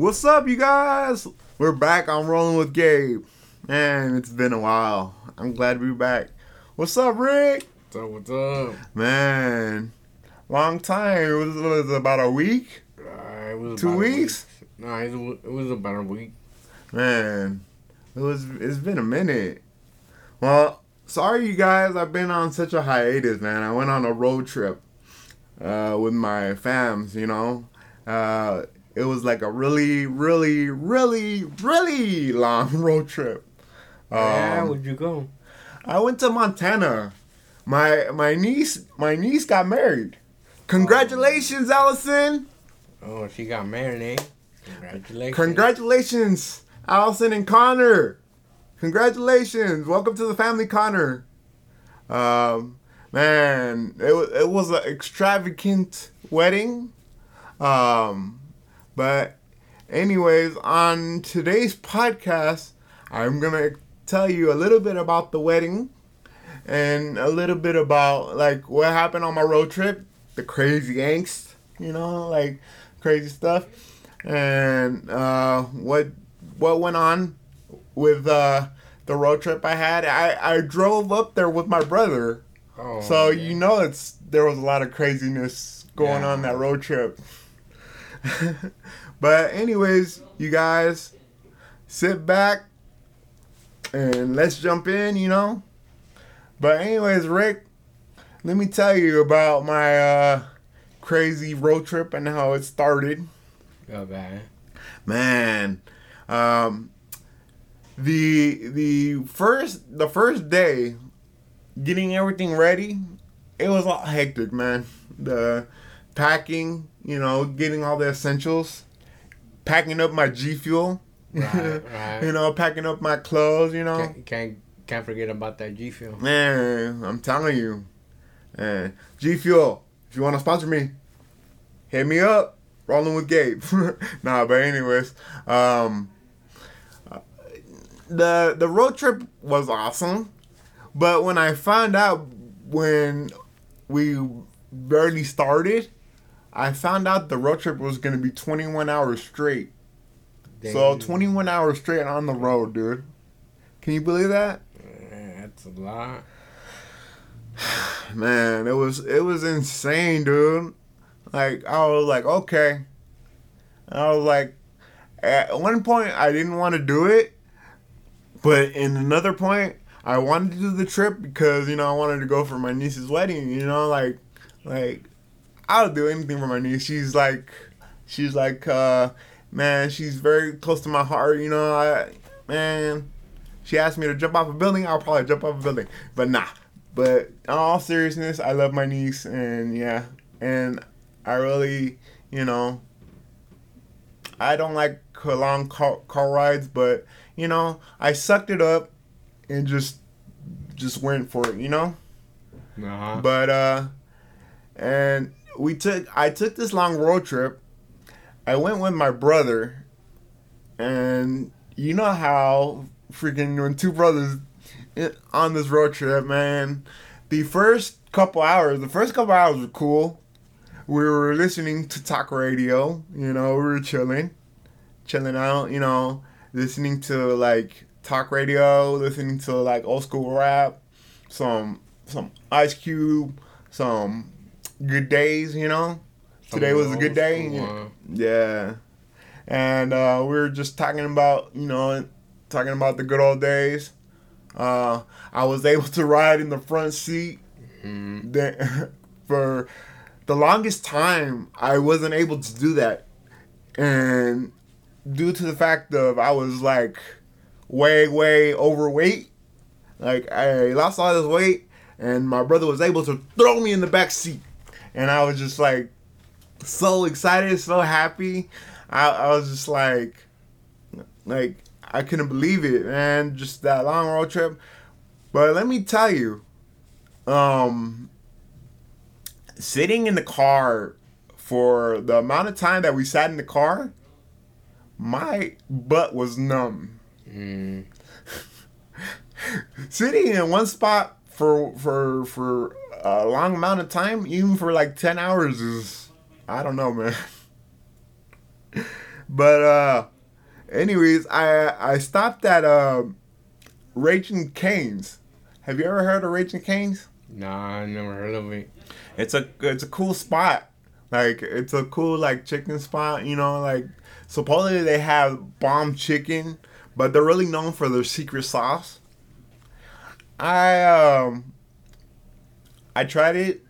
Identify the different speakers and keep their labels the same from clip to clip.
Speaker 1: What's up, you guys? We're back I'm Rolling with Gabe. Man, it's been a while. I'm glad to be back. What's up, Rick?
Speaker 2: What's up? What's up?
Speaker 1: Man, long time. It was, it was about a week.
Speaker 2: Uh,
Speaker 1: Two weeks?
Speaker 2: week. No, it was, it was about a week.
Speaker 1: Man, it was. It's been a minute. Well, sorry, you guys. I've been on such a hiatus, man. I went on a road trip uh, with my fams. You know, uh, it was like a really, really, really, really long road trip.
Speaker 2: yeah,
Speaker 1: Um,
Speaker 2: where'd you go?
Speaker 1: I went to Montana. My my niece my niece got married. Congratulations, Allison.
Speaker 2: Oh, she got married, eh? Congratulations.
Speaker 1: Congratulations, Allison and Connor. Congratulations. Welcome to the family, Connor. Um, man, it was it was an extravagant wedding. Um, but anyways, on today's podcast, I'm gonna tell you a little bit about the wedding and a little bit about like what happened on my road trip, the crazy angst, you know, like crazy stuff, and uh, what what went on with uh, the road trip I had. I, I drove up there with my brother,
Speaker 2: Oh,
Speaker 1: so
Speaker 2: yeah.
Speaker 1: you know it's there was a lot of craziness going
Speaker 2: Yeah.
Speaker 1: on that road trip. but anyways, you guys sit back and let's jump in, you know. But anyways, Rick, let me tell you about my uh, crazy road trip and how it started.
Speaker 2: Oh, bad.
Speaker 1: Man, um, the the first the first day, getting everything ready, it was all hectic, man. The packing, you know, getting all the essentials, packing up my G Fuel,
Speaker 2: Right, right.
Speaker 1: you know, packing up my clothes, you know.
Speaker 2: Can't, can't can't forget about that G Fuel.
Speaker 1: Man, I'm telling you. Man, G Fuel, if you want to sponsor me, hit me up. Rolling with Gabe. nah, but anyways, um, the the road trip was awesome, but when I found out when we barely started, I found out the road trip was gonna be 21 hours straight. So 21 hours straight on the road, dude. Can you believe that?
Speaker 2: That's a lot.
Speaker 1: Man, it was it was insane, dude. Like I was like, okay. I was like, at one point I didn't want to do it, but in another point I wanted to do the trip because you know I wanted to go for my niece's wedding. You know, like, like I'll do anything for my niece. She's like, she's like, uh, man, she's very close to my heart. You know, I, man, she asked me to jump off a building, I'll probably jump off a building. But nah. But in all seriousness, I love my niece, and yeah, and I really, you know, I don't like long car, car rides, but you know, I sucked it up and just just went for it, you know.
Speaker 2: Uh-huh.
Speaker 1: But uh, and we took I took this long road trip. I went with my brother, and you know how freaking when two brothers on this road trip, man. The first couple hours, the first couple hours were cool. We were listening to talk radio, you know, we were chilling, chilling out, you know, listening to like talk radio, listening to like old school rap, some some Ice Cube, some good days, you know. Today was a good day. Yeah. And uh, we were just talking about, you know, talking about the good old days. Uh, I was able to ride in the front seat.
Speaker 2: mm,
Speaker 1: Then, for the longest time, I wasn't able to do that. And due to the fact of I was like way, way overweight, like I lost all this weight, and my brother was able to throw me in the back seat. And I was just like so excited, so happy. I, I was just like, like I couldn't believe it, man. Just that long road trip. But let me tell you, um, sitting in the car for the amount of time that we sat in the car, my butt was numb.
Speaker 2: mm,
Speaker 1: Sitting in one spot for for for a long amount of time, even for like ten hours, is I don't know, man. But uh, anyways, I I stopped at uh, Raising Cane's. Have you ever heard of Raising Cane's?
Speaker 2: Nah, I never heard of it.
Speaker 1: It's a it's a cool spot. Like it's a cool like chicken spot. You know, like supposedly they have bomb chicken, but they're really known for their secret sauce. I um I tried it.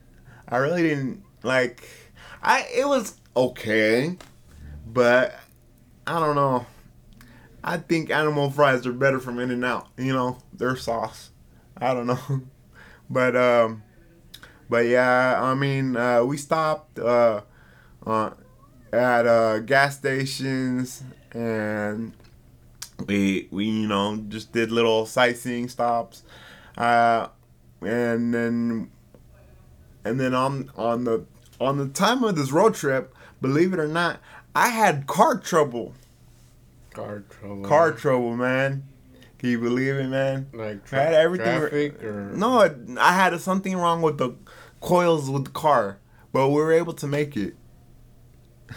Speaker 1: I really didn't like. I it was okay, but I don't know. I think animal fries are better from In and Out. You know, their sauce. I don't know, but um, but yeah. I mean, uh, we stopped uh, uh, at uh, gas stations and we we you know just did little sightseeing stops, uh, and then and then on on the on the time of this road trip, believe it or not, I had car trouble.
Speaker 2: Car trouble.
Speaker 1: Car trouble, man. Can you believe it, man?
Speaker 2: Like
Speaker 1: I had everything-
Speaker 2: traffic or
Speaker 1: No, I had something wrong with the coils with the car, but we were able to make it.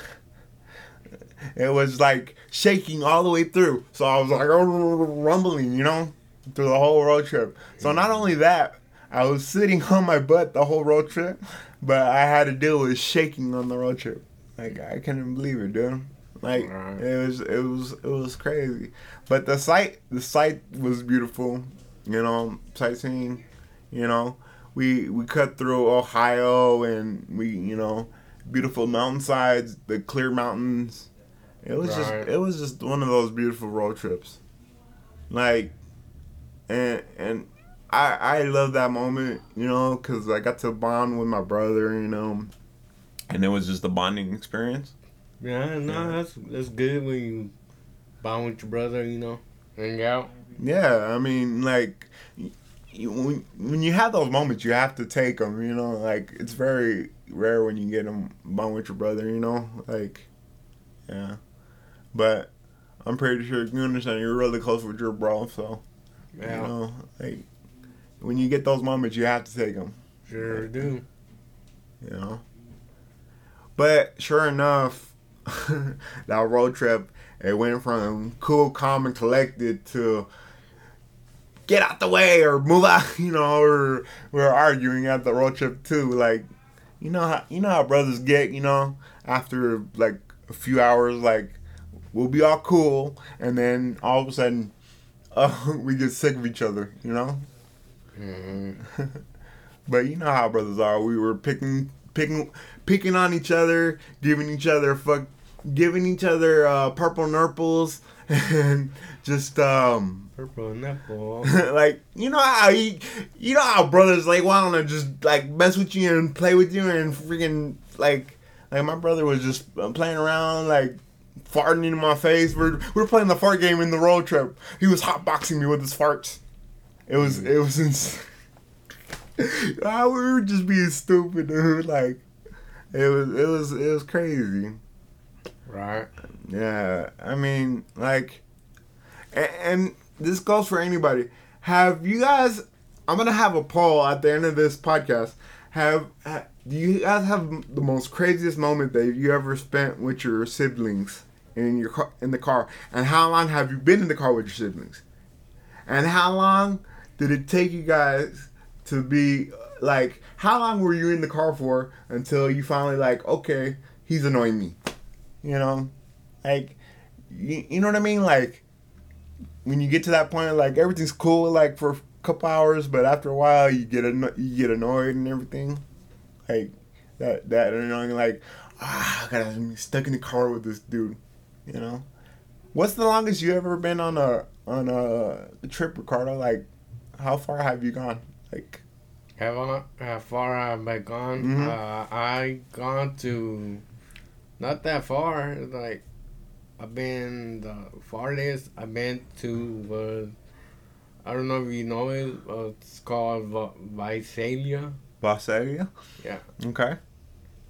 Speaker 1: it was like shaking all the way through, so I was like rumbling, you know, through the whole road trip. So not mm. only that, I was sitting on my butt the whole road trip, but I had to deal with shaking on the road trip. Like I couldn't believe it, dude. Like
Speaker 2: Right.
Speaker 1: it was, it was, it was crazy. But the site, the site was beautiful. You know, sightseeing. You know, we we cut through Ohio and we, you know, beautiful mountainsides, the clear mountains. It was
Speaker 2: Right.
Speaker 1: just, it was just one of those beautiful road trips. Like, and and I I love that moment, you know, because I got to bond with my brother, you know, and it was just a bonding experience.
Speaker 2: yeah, no,
Speaker 1: Yeah.
Speaker 2: that's that's good when you bond with your brother, you know, hang out.
Speaker 1: Yeah, I mean, like, you, when when you have those moments, you have to take them. You know, like it's very rare when you get them bond with your brother. You know, like, yeah, but I'm pretty sure you understand. You're really close with your bro, so
Speaker 2: Yeah,
Speaker 1: you know, like when you get those moments, you have to take them.
Speaker 2: sure do.
Speaker 1: You know, but sure enough, that road trip it went from cool, calm, and collected to get out the way or move out. You know, or we're arguing at the road trip too. Like, you know how you know how brothers get. You know, after like a few hours, like we'll be all cool, and then all of a sudden, uh, we get sick of each other. You know.
Speaker 2: Hmm
Speaker 1: But you know how brothers are. We were picking, picking, picking on each other, giving each other fuck, giving each other uh, purple nurples, and just um,
Speaker 2: Purple and apple.
Speaker 1: like you know how you, you know how brothers like want to just like mess with you and play with you and freaking like like my brother was just uh, playing around like farting in my face. We're we're playing the fart game in the road trip. He was hotboxing me with his farts. It was it was insane. Ah, we were just being stupid, dude. Like it was it was it was crazy.
Speaker 2: right.
Speaker 1: Yeah, I mean, like, and, and this goes for anybody. Have you guys? I'm gonna have a poll at the end of this podcast. Have, ha do you guys have the most craziest moment that you ever spent with your siblings in your car, in the car? And how long have you been in the car with your siblings? And how long did it take you guys to be like? How long were you in the car for until you finally like, okay, he's annoying me, you know? Like, you, you know what I mean? Like, when you get to that point, like everything's cool, like for a couple hours, but after a while, you get anno- you get annoyed and everything. Like that that annoying, like ah, I gotta be stuck in the car with this dude. You know, what's the longest you ever been on a on a trip, Ricardo? Like, how far have you gone? Like,
Speaker 2: Have I, how far have I gone?
Speaker 1: Mhm.
Speaker 2: Uh, I gone to not that far. Like I've been the farthest I've been to was I don't know if you know it. Uh, it's called Visalia.
Speaker 1: Visalia?
Speaker 2: Yeah.
Speaker 1: Okay.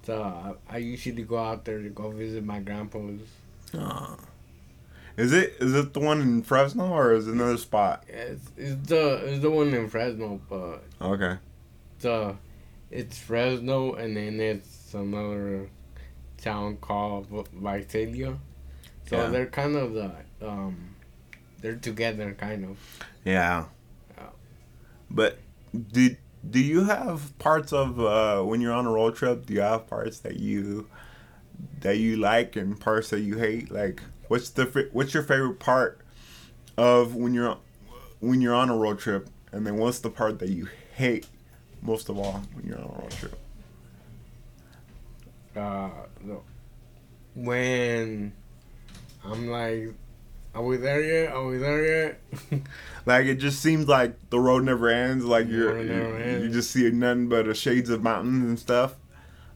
Speaker 2: So I, I usually go out there to go visit my grandpa's.
Speaker 1: Uh, is it is it the one in Fresno or is it another spot?
Speaker 2: It's, it's the it's the one in Fresno, but
Speaker 1: Okay.
Speaker 2: the it's Fresno and then it's another town called Visalia. So
Speaker 1: Yeah.
Speaker 2: they're kind of the um, they're together kind of.
Speaker 1: Yeah.
Speaker 2: Yeah.
Speaker 1: But did do you have parts of uh, when you're on a road trip? Do you have parts that you that you like and parts that you hate? Like, what's the what's your favorite part of when you're when you're on a road trip? And then what's the part that you hate most of all when you're on a road trip?
Speaker 2: Uh, the, when I'm like, are we there yet? Are we there yet?
Speaker 1: Like it just seems like the road never ends. Like you're
Speaker 2: never
Speaker 1: you,
Speaker 2: ends.
Speaker 1: you just see nothing but the shades of mountains and stuff.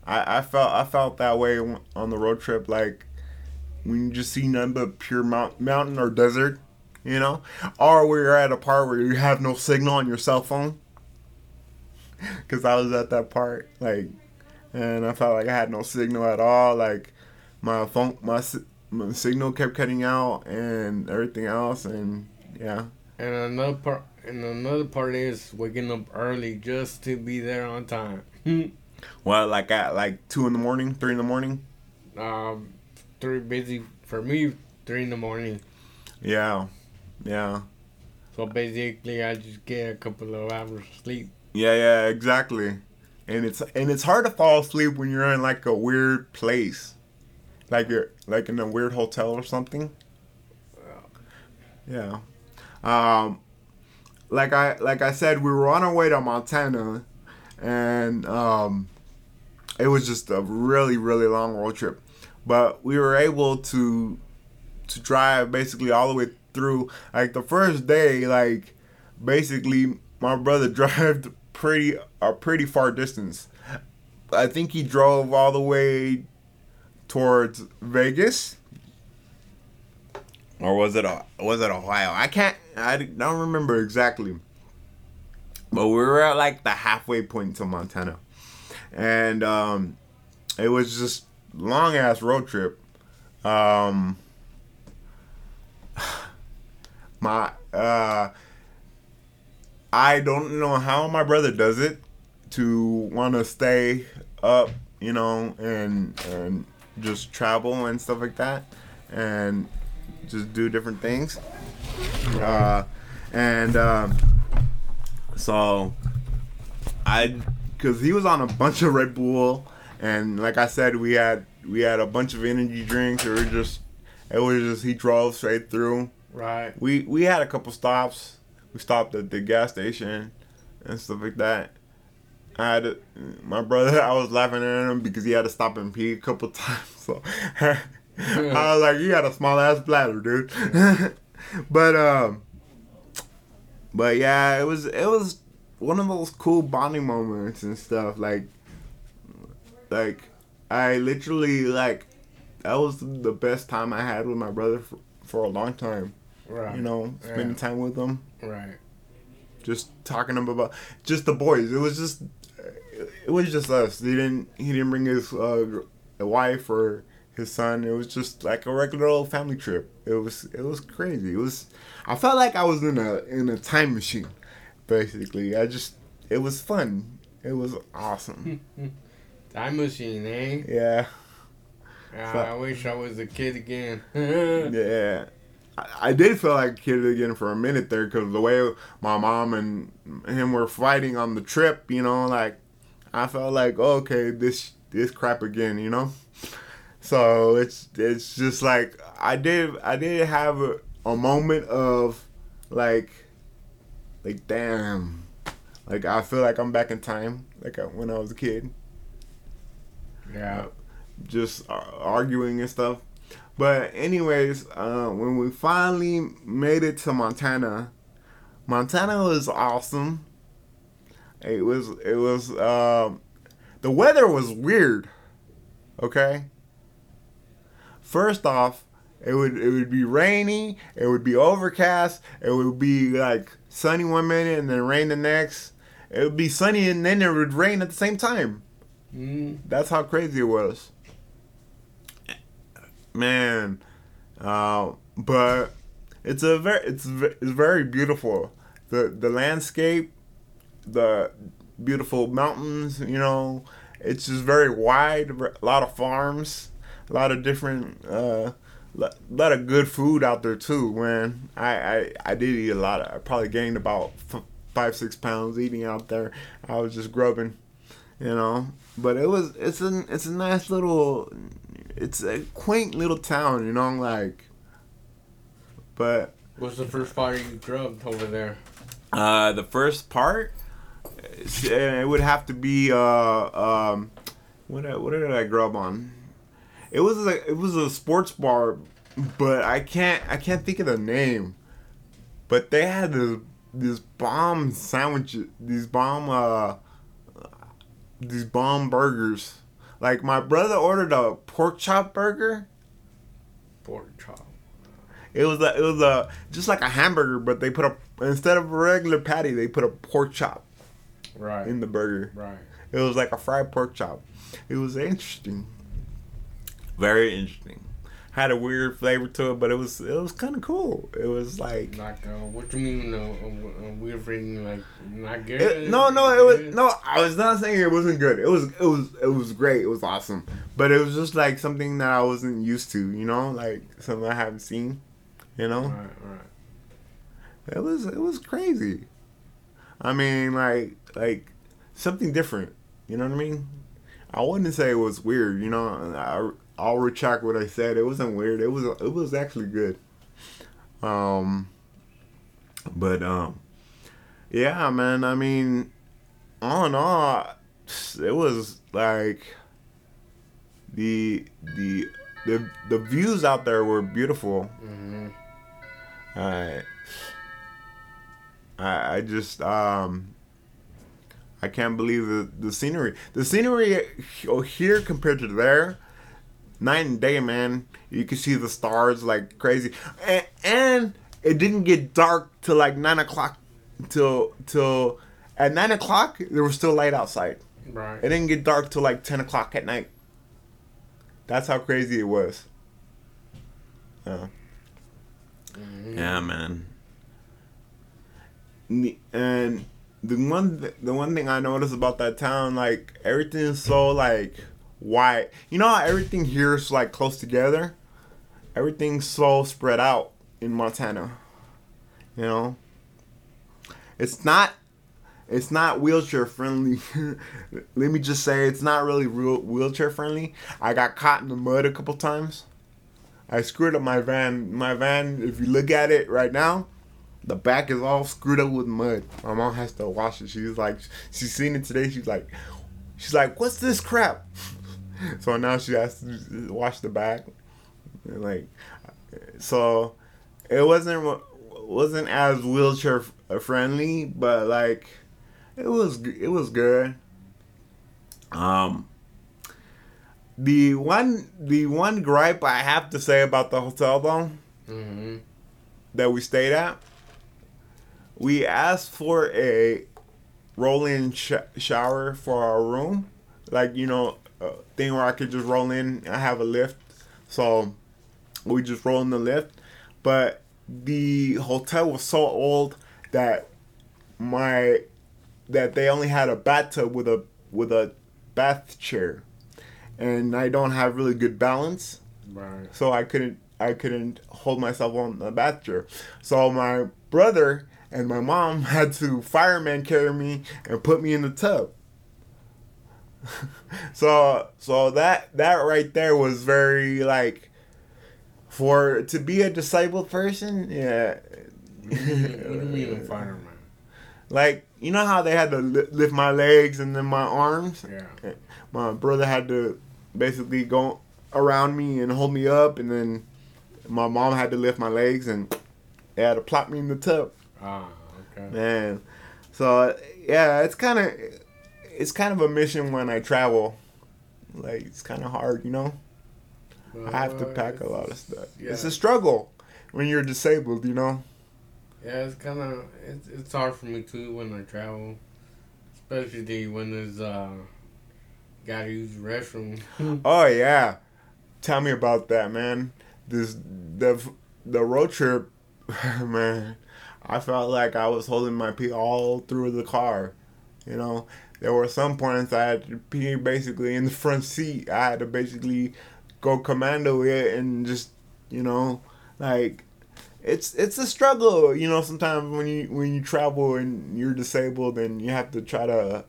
Speaker 1: I, I felt I felt that way on the road trip. Like when you just see none but pure mount, mountain or desert, you know, or where you're at a part where you have no signal on your cell phone. Cause I was at that part, like, and I felt like I had no signal at all. Like my phone, my, my signal kept cutting out and everything else, and yeah.
Speaker 2: And another part, and another part is waking up early just to be there on time.
Speaker 1: Well, like at like two in the morning, three in the morning.
Speaker 2: um, three busy for me. Three in the morning.
Speaker 1: Yeah, yeah,
Speaker 2: So basically, I just get a couple of hours of sleep.
Speaker 1: yeah, yeah, exactly. And it's and it's hard to fall asleep when you're in like a weird place, like you're like in a weird hotel or something. Yeah. Um, like I like I said, we were on our way to Montana, and um, it was just a really really long road trip, but we were able to to drive basically all the way through. Like the first day, like basically my brother drove pretty a pretty far distance. I think he drove all the way towards Vegas. Or was it a, was it Ohio? I can't I don't remember exactly. But we were at like the halfway point to Montana. And um it was just long ass road trip. Um my uh I don't know how my brother does it to want to stay up, you know, and and just travel and stuff like that, and just do different things. Uh, and um, so I, cause he was on a bunch of Red Bull, and like I said, we had we had a bunch of energy drinks. It was just, it was just he drove straight through.
Speaker 2: Right.
Speaker 1: We we had a couple stops. We stopped at the gas station and stuff like that. I had to, my brother. I was laughing at him because he had to stop and pee a couple times. So I was like, "You got a small ass bladder, dude." but um, but yeah, it was it was one of those cool bonding moments and stuff. Like, like I literally like that was the best time I had with my brother for, for a long time
Speaker 2: Right.
Speaker 1: you know, spending
Speaker 2: Yeah.
Speaker 1: time with them,
Speaker 2: Right.
Speaker 1: just talking about just the boys. It was just, it was just us. He didn't, he didn't bring his uh, wife or his son. It was just like a regular old family trip. It was, it was crazy. It was, I felt like I was in a in a time machine, basically. I just, it was fun. It was awesome.
Speaker 2: Time machine, eh?
Speaker 1: yeah,
Speaker 2: Ah,
Speaker 1: So-
Speaker 2: I wish I was a kid again.
Speaker 1: yeah. I, I did feel like a kid again for a minute there because the way my mom and him were fighting on the trip, you know, like I felt like oh, okay, this this crap again, you know. So it's it's just like I did I did have a, a moment of like like damn, like I feel like I'm back in time, like I, when I was a kid
Speaker 2: yeah.
Speaker 1: just uh, arguing and stuff. But anyways, uh, when we finally made it to Montana, Montana was awesome. It was it was um, the weather was weird. Okay. First off, it would it would be rainy. It would be overcast. It would be like sunny one minute and then rain the next. It would be sunny and then it would rain at the same time.
Speaker 2: Mm,
Speaker 1: That's how crazy it was. Man, uh, but it's a very it's it's very beautiful. The the landscape, the beautiful mountains. You know, it's just very wide. A lot of farms, a lot of different uh, a lot of good food out there too. Man, I I, I did eat a lot. Of, I probably gained about five six pounds eating out there. I was just grubbing, you know. But it was it's a it's a nice little, it's a quaint little town, you know, like. But
Speaker 2: What's the first part you grubbed over there?
Speaker 1: uh, the first part, it would have to be uh um, what did- what did I grub on? It was like it was a sports bar, but I can't I can't think of the name. But they had this this bomb sandwiches, these bomb uh these bomb burgers. Like my brother ordered a pork chop burger.
Speaker 2: Pork chop.
Speaker 1: It was a, it was a just like a hamburger, but they put a instead of a regular patty, they put a pork chop
Speaker 2: Right.
Speaker 1: in the burger.
Speaker 2: right.
Speaker 1: It was like a fried pork chop. It was interesting. Very interesting. Had a weird flavor to it, but it was it was kind of cool. It was like
Speaker 2: Like, uh, what you mean, uh, uh, weird feeling, like, not good?
Speaker 1: it, no, no, it was no. I was not saying it wasn't good. It was it was it was great. It was awesome. But it was just like something that I wasn't used to. You know, like something I haven't seen. You know.
Speaker 2: Right, right.
Speaker 1: It was it was crazy. I mean, like like something different. You know what I mean? I wouldn't say it was weird. You know, I I'll retract what I said. It wasn't weird. It was it was actually good. Um, but um, yeah, man. I mean, all in all, it was like the the the the views out there were beautiful.
Speaker 2: Mm-hmm.
Speaker 1: I, I, I just um, I can't believe the the scenery. The scenery here compared to there, night and day, man. You can see the stars like crazy, and, and it didn't get dark till like nine o'clock. Till till at nine o'clock there was still light outside.
Speaker 2: Right.
Speaker 1: It didn't get dark till like ten o'clock at night. That's how crazy it was. Yeah.
Speaker 2: Mhm.
Speaker 1: Yeah, man. And the one th- the one thing I noticed about that town, like everything is so like white. You know how everything here is like close together. Everything's so spread out in Montana. You know. It's not. It's not wheelchair friendly. Let me just say, it's not really real wheelchair friendly. I got caught in the mud a couple times. I screwed up my van. My van, if you look at it right now, the back is all screwed up with mud. My mom has to wash it. She's like, she's seen it today. She's like, she's like, what's this crap? so now she has to wash the back. And like, so it wasn't wasn't as wheelchair friendly, but like, it was it was good. Um, the one the one gripe I have to say about the hotel though
Speaker 2: Mm-hmm.
Speaker 1: that we stayed at, we asked for a roll-in sh- shower for our room, like you know, a thing where I could just roll in. I have a lift, so we just roll in the lift. But the hotel was so old that my that they only had a bathtub with a with a bath chair, and I don't have really good balance
Speaker 2: Right.
Speaker 1: so I couldn't I couldn't hold myself on the bath chair. So my brother and my mom had to fireman carry me and put me in the tub. so so that that right there was very like for to be a disabled person, yeah.
Speaker 2: What do you mean a fireman?
Speaker 1: like you know how they had to li- lift my legs and then my arms.
Speaker 2: Yeah.
Speaker 1: my brother had to basically go around me and hold me up, and then my mom had to lift my legs and they had to plop me in the tub.
Speaker 2: Ah, okay.
Speaker 1: Man, so yeah, it's kind of it's kind of a mission when I travel. Like it's kind of hard, you know. I have to pack a lot of stuff.
Speaker 2: yeah.
Speaker 1: It's a struggle when you're disabled, you know.
Speaker 2: Yeah, it's kind of it's, it's hard for me too when I travel, especially when there's uh gotta use the restroom.
Speaker 1: Oh yeah, tell me about that, man. This the the road trip, man. I felt like I was holding my pee all through the car. You know, there were some points I had to pee basically in the front seat. I had to basically go commando it and just You know, like it's it's a struggle. You know, sometimes when you when you travel and you're disabled and you have to try to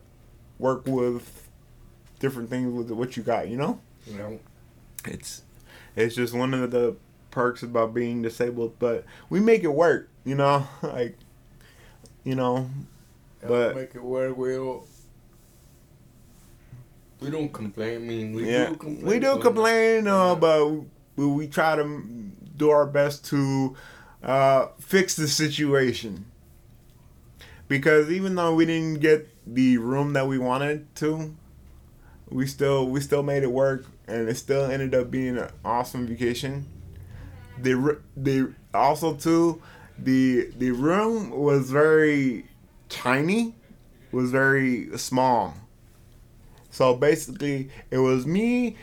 Speaker 1: work with different things with what you got. You know,
Speaker 2: You know,
Speaker 1: it's it's just one of the perks about being disabled. But we make it work. You know, like you know, But-
Speaker 2: make it work. We'll. We don't complain. I mean, we
Speaker 1: yeah,
Speaker 2: do complain.
Speaker 1: we do
Speaker 2: but-
Speaker 1: complain, uh, but we, we try to do our best to uh, fix the situation. Because even though we didn't get the room that we wanted to, we still we still made it work, and it still ended up being an awesome vacation. The the also too, the the room was very tiny, was very small. So basically, it was me,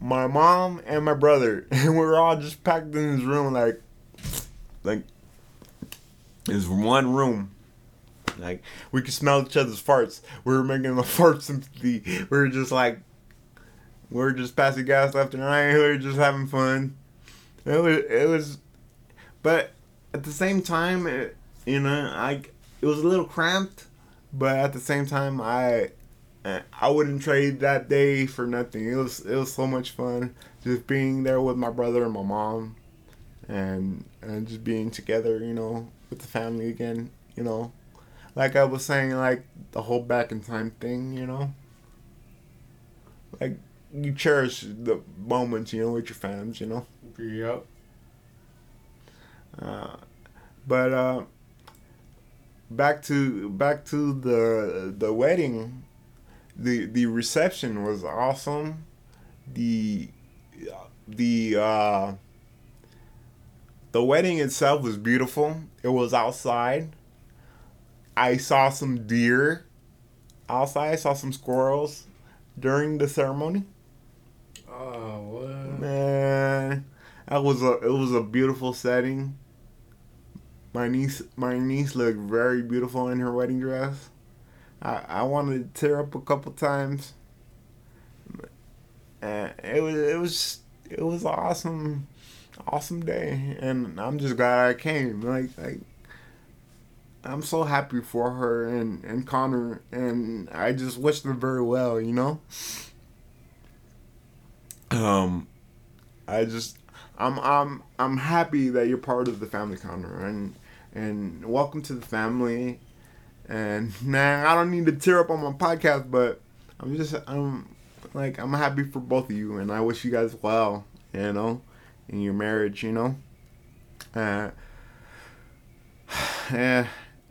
Speaker 1: my mom, and my brother, and we were all just packed in this room, like, like, it's one room. Like we could smell each other's farts. We were making the fart sympathy. We were just like, we were just passing gas left and right. We were just having fun. It was, it was, but at the same time, it, you know, I, it was a little cramped, but at the same time, I, and I wouldn't trade that day for nothing. It was it was so much fun just being there with my brother and my mom, and and just being together, you know, with the family again. You know, like I was saying, like the whole back in time thing. You know, like you cherish the moments, you know, with your fams. You know,
Speaker 2: Yep.
Speaker 1: uh, but uh, back to back to the the wedding the the reception was awesome. The the uh the wedding itself was beautiful. It was outside. I saw some deer outside. I saw some squirrels during the ceremony.
Speaker 2: Oh, what?
Speaker 1: Man, that was a it was a beautiful setting. My niece my niece looked very beautiful in her wedding dress. I I wanted to tear up a couple times. And it was it was it was awesome awesome day and I'm just glad I came. Like like I'm so happy for her and, and Connor and I just wish them very well, you know? Um I just I'm I'm I'm happy that you're part of the family Connor and and welcome to the family and man, I don't need to tear up on my podcast, but I'm just I'm like I'm happy for both of you, and I wish you guys well, you know, in your marriage, you know. Uh, yeah,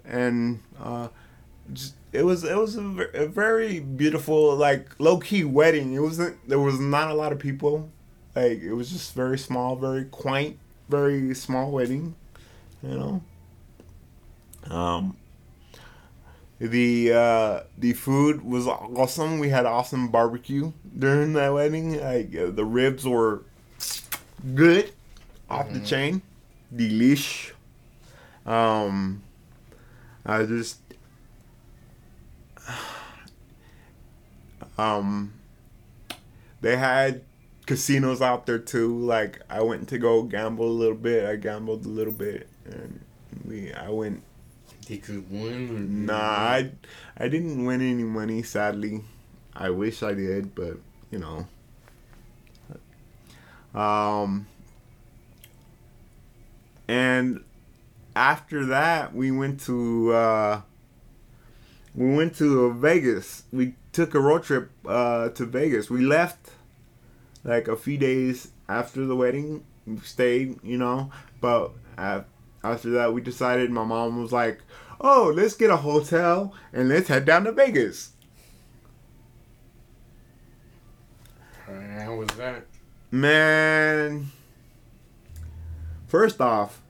Speaker 1: and uh, just it was it was a, a very beautiful like low key wedding. It wasn't there was not a lot of people, like it was just very small, very quaint, very small wedding, you know. Um the uh, the food was awesome. We had awesome barbecue during that wedding. Like uh, the ribs were good, off the
Speaker 2: Mhm.
Speaker 1: chain, delish. Um, I just um, they had casinos out there too. Like I went to go gamble a little bit. I gambled a little bit, and we I went
Speaker 2: Did you win? Or
Speaker 1: Nah, I, I didn't win any money, sadly. I wish I did, but, you know. Um, and after that, we went to, uh, we went to Vegas. We took a road trip, uh, to Vegas. We left, like, a few days after the wedding. We stayed, you know, but, uh, after that, we decided, my mom was like, oh, let's get a hotel and let's head down to Vegas.
Speaker 2: And how was that?
Speaker 1: Man, first off,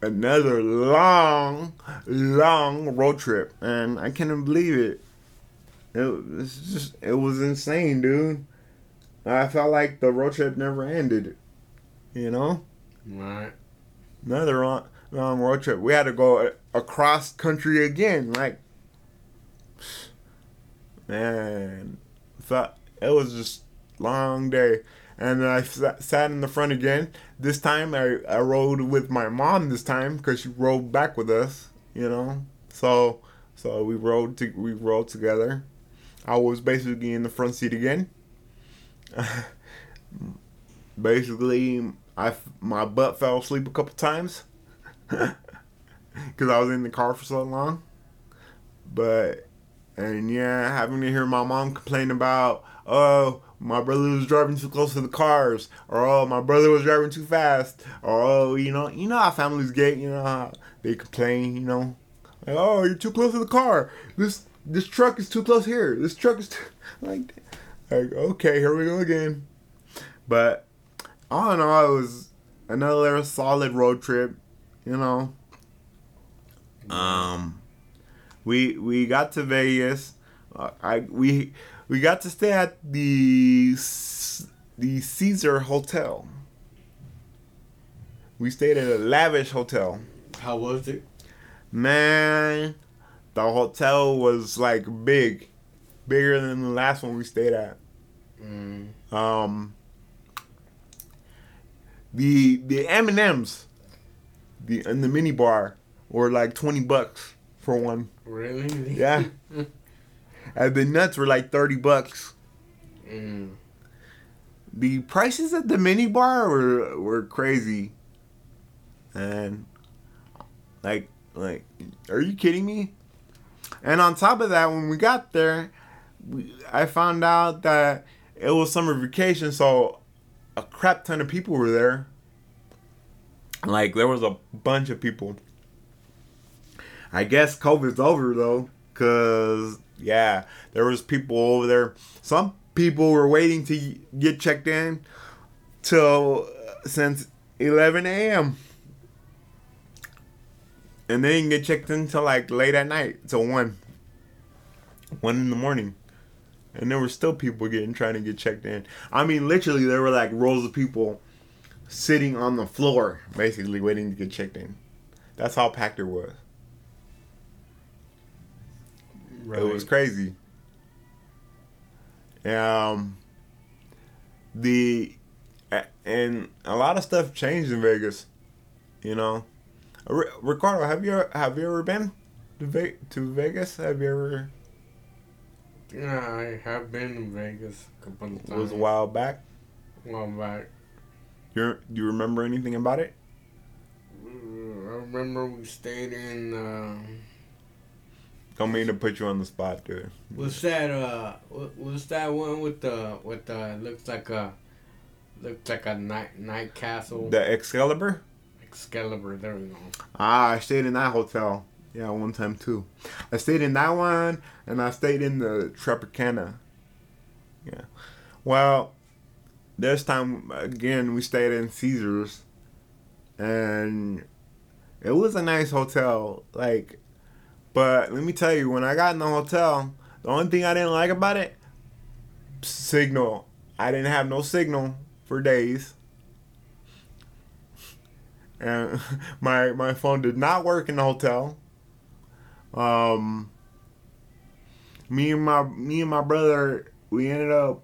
Speaker 1: another long, long road trip, and I can't believe it. It was just, it was insane, dude. I felt like the road trip never ended. You know,
Speaker 2: Right.
Speaker 1: Another long, long road trip. We had to go across country again. Like, man, felt it was just long day. and I sat sat in the front again. This time I, I rode with my mom this time because she rode back with us, you know. So so we rode to, we rode together. I was basically in the front seat again. basically, I my butt fell asleep a couple times because I was in the car for so long. But and yeah, having to hear my mom complain about oh my brother was driving too close to the cars, or oh my brother was driving too fast, or oh you know you know how families get, you know how they complain, you know, like oh you're too close to the car. This this truck is too close here. This truck is too, like like okay here we go again. But all in all, it was another solid road trip, you know. Um, we we got to Vegas. Uh, I we we got to stay at the the Caesar Hotel. We stayed at a lavish hotel.
Speaker 2: How was it?
Speaker 1: Man, the hotel was like big, bigger than the last one we stayed at.
Speaker 2: Mm.
Speaker 1: Um, the the M and M's, the in the mini bar were like twenty bucks for one.
Speaker 2: Really?
Speaker 1: Yeah. And the nuts were like thirty bucks.
Speaker 2: mm.
Speaker 1: The prices at the mini bar were were crazy. And like like are you kidding me? And on top of that, when we got there, we, I found out that it was summer vacation, so a crap ton of people were there. Like there was a bunch of people. I guess COVID's over though, cause yeah, there was people over there. Some people were waiting to get checked in till uh, since 11 a.m. And they didn't get checked in till like late at night, till one, one in the morning. And there were still people getting trying to get checked in. I mean, literally, there were like rows of people sitting on the floor, basically waiting to get checked in. That's how packed it was.
Speaker 2: Right.
Speaker 1: It was crazy. Um, the and a lot of stuff changed in Vegas. You know, Ricardo, have you have you ever been to Vegas? Have you ever?
Speaker 2: Yeah, I have been in Vegas a couple of times.
Speaker 1: It was a while back.
Speaker 2: A while back.
Speaker 1: You do you remember anything about it?
Speaker 2: Mm, I remember we stayed in. Uh,
Speaker 1: Don't mean to put you on the spot, dude.
Speaker 2: what's that? Uh, what's that one with the with the looks like a looks like a knight knight castle
Speaker 1: The Excalibur.
Speaker 2: Excalibur. There we go.
Speaker 1: Ah, I stayed in that hotel. Yeah, one time too. I stayed in that one, and I stayed in the Tropicana. Yeah. Well, this time again, we stayed in Caesars, and it was a nice hotel. Like, but let me tell you, when I got in the hotel, the only thing I didn't like about it, signal. I didn't have no signal for days and my my phone did not work in the hotel. Um, me and my me and my brother, we ended up.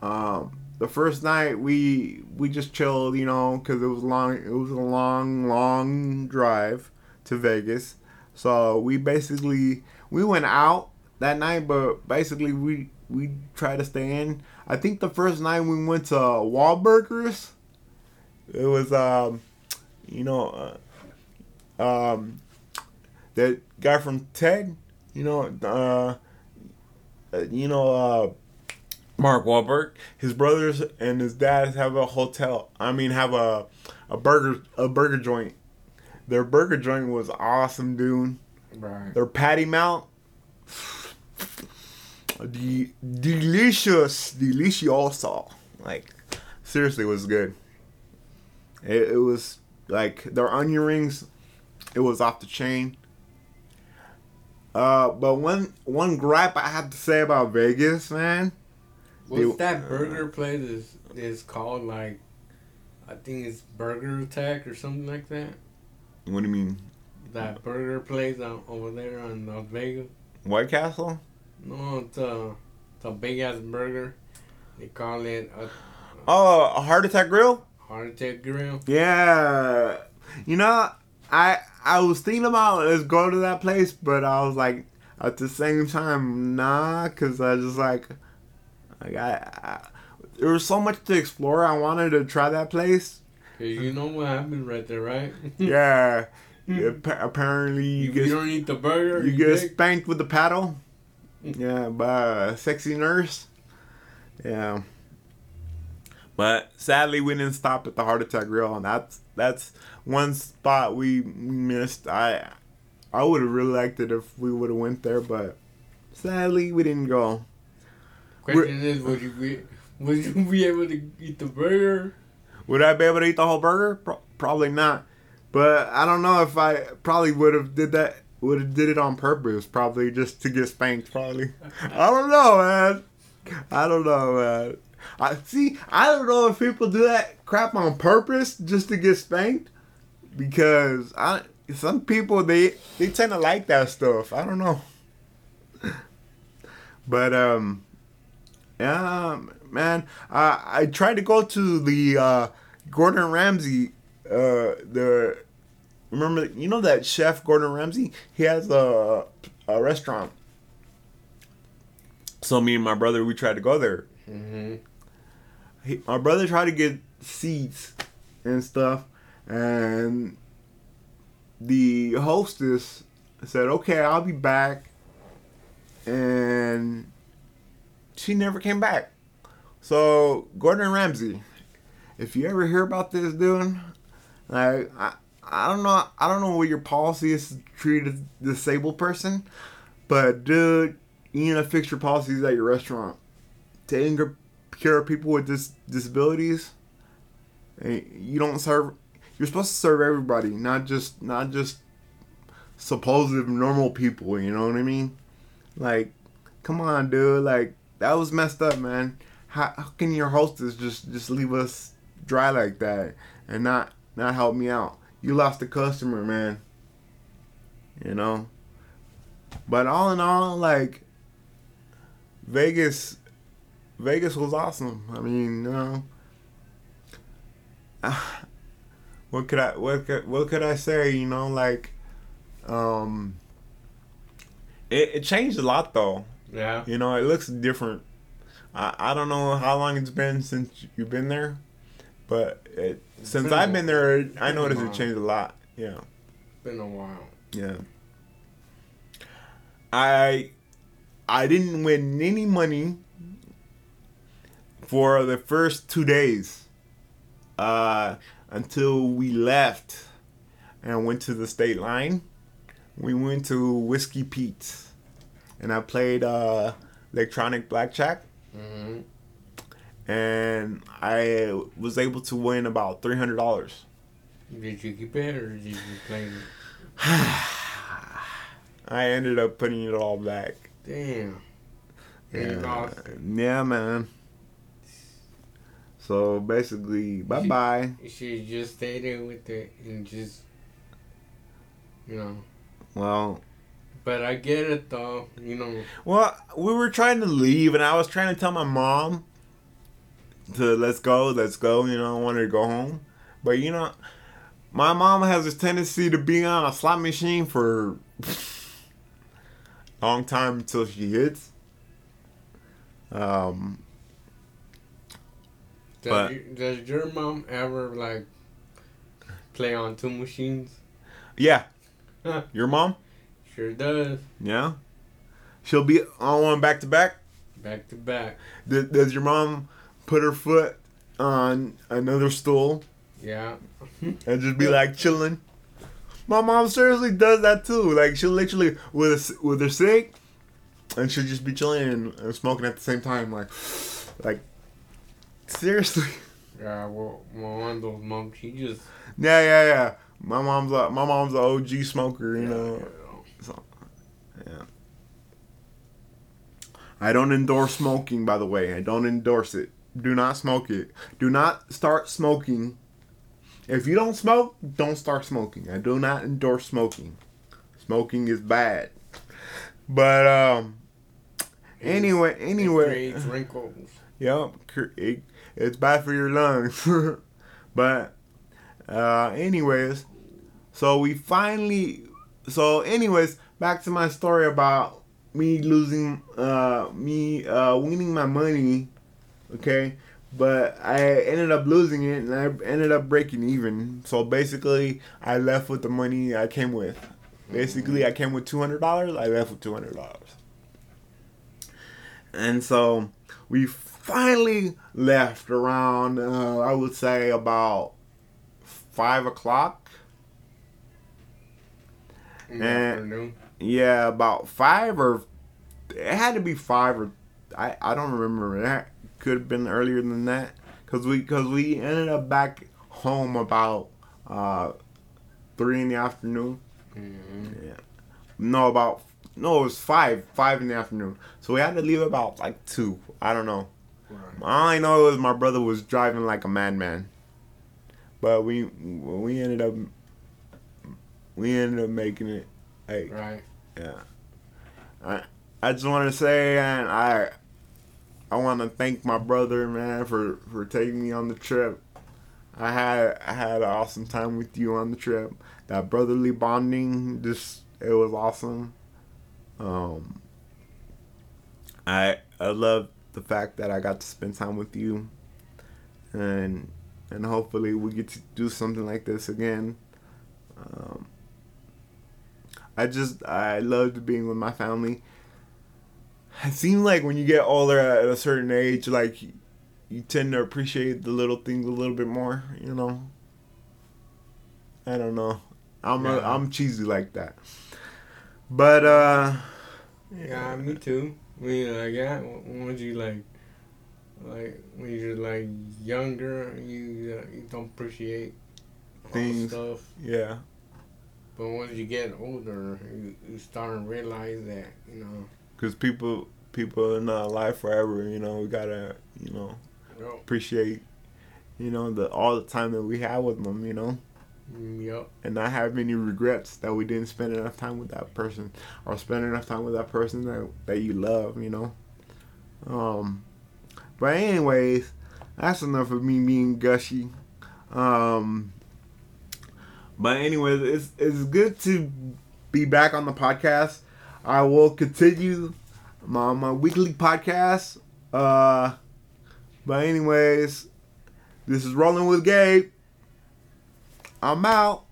Speaker 1: Um, the first night we we just chilled, you know, because it was long. It was a long, long drive to Vegas. So we basically we went out that night, but basically we we tried to stay in. I think the first night we went to Wahlburgers. It was um you know, uh, um, that guy from Ted, you know, uh, uh, you know, uh, Mark Wahlberg, his brothers and his dad have a hotel. I mean, have a a burger a burger joint. Their burger joint was awesome, dude.
Speaker 2: Right.
Speaker 1: Their patty mount, de- delicious, delicioso. Like, seriously, it was good. It, it was like their onion rings. It was off the chain. Uh, but one one gripe I have to say about Vegas, man.
Speaker 2: What's
Speaker 1: They-
Speaker 2: that burger place is is called like? I think it's Burger Attack or something like that.
Speaker 1: What do you mean,
Speaker 2: That burger place out over there in Las Vegas.
Speaker 1: White Castle?
Speaker 2: No, it's a, it's a big ass burger. They call it a,
Speaker 1: Oh, a heart attack grill.
Speaker 2: Heart Attack Grill.
Speaker 1: Yeah, you know, I I was thinking about let's go to that place, but I was like, at the same time, nah, cause I just like, like I, I there was so much to explore. I wanted to try that place.
Speaker 2: Cause you know what happened right there, right?
Speaker 1: Yeah, hmm. yeah appa- apparently you
Speaker 2: If you don't eat the burger,
Speaker 1: you
Speaker 2: you
Speaker 1: get
Speaker 2: dick.
Speaker 1: spanked with the paddle. Hmm. Yeah, by a sexy nurse. Yeah. But sadly, we didn't stop at the heart attack grill, and that's that's one spot we missed. I I would have really liked it if we would have went there, but sadly we didn't go.
Speaker 2: Question is, would you be, would you be able to eat the burger?
Speaker 1: Would I be able to eat the whole burger? Pro- probably not. But I don't know if I probably would have did that. Would have did it on purpose, probably just to get spanked. Probably. I don't know, man. I don't know, man. I see. I don't know if people do that crap on purpose just to get spanked, because I some people they they tend to like that stuff. I don't know. But um, yeah, man. I I tried to go to the uh, Gordon Ramsay. Uh, the remember you know that chef Gordon Ramsay. He has a a restaurant. So me and my brother we tried to go there.
Speaker 2: Mm-hmm.
Speaker 1: He, my brother tried to get seats and stuff, and the hostess said, "Okay, I'll be back," and she never came back. So Gordon Ramsay, if you ever hear about this dude, like I, I don't know, I don't know what your policy is to treat a disabled person, but dude, you need to fix your policies at your restaurant. Taking care of people with dis- disabilities. You don't serve. You're supposed to serve everybody, not just not just supposed normal people. You know what I mean? Like, come on, dude. Like that was messed up, man. How, how can your hostess just just leave us dry like that and not not help me out? You lost a customer, man. You know. But all in all, like Vegas Vegas was awesome. I mean, you know, what could I what could what could I say? You know, like, um, it it changed a lot though.
Speaker 2: Yeah.
Speaker 1: You know, it looks different. I I don't know how long it's been since you've been there, but it, since
Speaker 2: been
Speaker 1: I've been there,
Speaker 2: been
Speaker 1: I noticed it changed a lot. Yeah.
Speaker 2: Been a while.
Speaker 1: Yeah. I I didn't win any money for the first two days. Uh until we left and went to the state line. We went to Whiskey Pete's and I played uh electronic blackjack
Speaker 2: Mm-hmm.
Speaker 1: and I was able to win about three hundred dollars.
Speaker 2: Did you keep it or did you play it?
Speaker 1: I ended up putting it all back.
Speaker 2: Damn. And you lost it.
Speaker 1: Yeah, man. So basically, bye bye.
Speaker 2: You should just stay there with it and just, you know.
Speaker 1: Well,
Speaker 2: But I get it though, you know.
Speaker 1: well, we were trying to leave, and I was trying to tell my mom to let's go, let's go. You know, I wanted to go home, but you know, my mom has this tendency to be on a slot machine for a long time until she hits. Um,
Speaker 2: Does,
Speaker 1: But-
Speaker 2: you, does your mom ever like play on two machines?
Speaker 1: yeah.
Speaker 2: Huh.
Speaker 1: Your mom?
Speaker 2: Sure does.
Speaker 1: Yeah. She'll be on one back to back.
Speaker 2: Back to back.
Speaker 1: Does, does your mom put her foot on another stool
Speaker 2: Yeah.
Speaker 1: and just be like chilling? My mom seriously does that too. Like she'll literally with a, with her cig, and she'll just be chilling and, and smoking at the same time. Like, like seriously.
Speaker 2: Yeah, well, one of those moms, she just.
Speaker 1: Yeah, yeah, yeah. My mom's a my mom's a OG smoker. You know. Yeah. I don't endorse smoking, by the way. I don't endorse it. Do not smoke it. Do not start smoking. If you don't smoke, don't start smoking. I do not endorse smoking. Smoking is bad. But um anyway, anyway,
Speaker 2: Creates wrinkles.
Speaker 1: Yep, it, it's bad for your lungs. but, uh, anyways, so we finally, so anyways, back to my story about me losing, uh, me uh, winning my money. Okay, but I ended up losing it and I ended up breaking even. So basically, I left with the money I came with. Basically, I came with two hundred dollars. I left with two hundred dollars, and so we finally left around. Uh, I would say about five o'clock.
Speaker 2: In the afternoon.
Speaker 1: Yeah, about five or it had to be five or I I don't remember that could have been earlier than that because we because we ended up back home about uh three in the afternoon.
Speaker 2: Mm-hmm.
Speaker 1: Yeah, no about no it was five five in the afternoon. So we had to leave about like two. I don't know.
Speaker 2: Right.
Speaker 1: All I know is my brother was driving like a madman. But we we ended up we ended up making it. Hey,
Speaker 2: Right.
Speaker 1: yeah. I I just want to say, and I I want to thank my brother, man, for for taking me on the trip. I had I had an awesome time with you on the trip. That brotherly bonding, just it was awesome. Um, I I love the fact that I got to spend time with you, and and hopefully we get to do something like this again. Um, I just I loved being with my family. It seems like when you get older at a certain age, like you tend to appreciate the little things a little bit more. You know. I don't know. I'm
Speaker 2: Yeah.
Speaker 1: I'm cheesy like that. But uh,
Speaker 2: Yeah, me too. Mean, like, yeah, once you like, like when you're like younger, you uh, you don't appreciate
Speaker 1: Things.
Speaker 2: stuff.
Speaker 1: yeah,
Speaker 2: But once you get older, you, you start to realize that you know,
Speaker 1: because people people are not alive forever. You know, we gotta you know appreciate you know the all the time that we have with them. You know.
Speaker 2: Mm, yup,
Speaker 1: and not have any regrets that we didn't spend enough time with that person or spend enough time with that person that, that you love, you know. Um, but anyways, that's enough of me being gushy. Um, but anyways, it's it's good to be back on the podcast. I will continue my my weekly podcast. Uh, but anyways, this is rolling with Gabe. I'm out.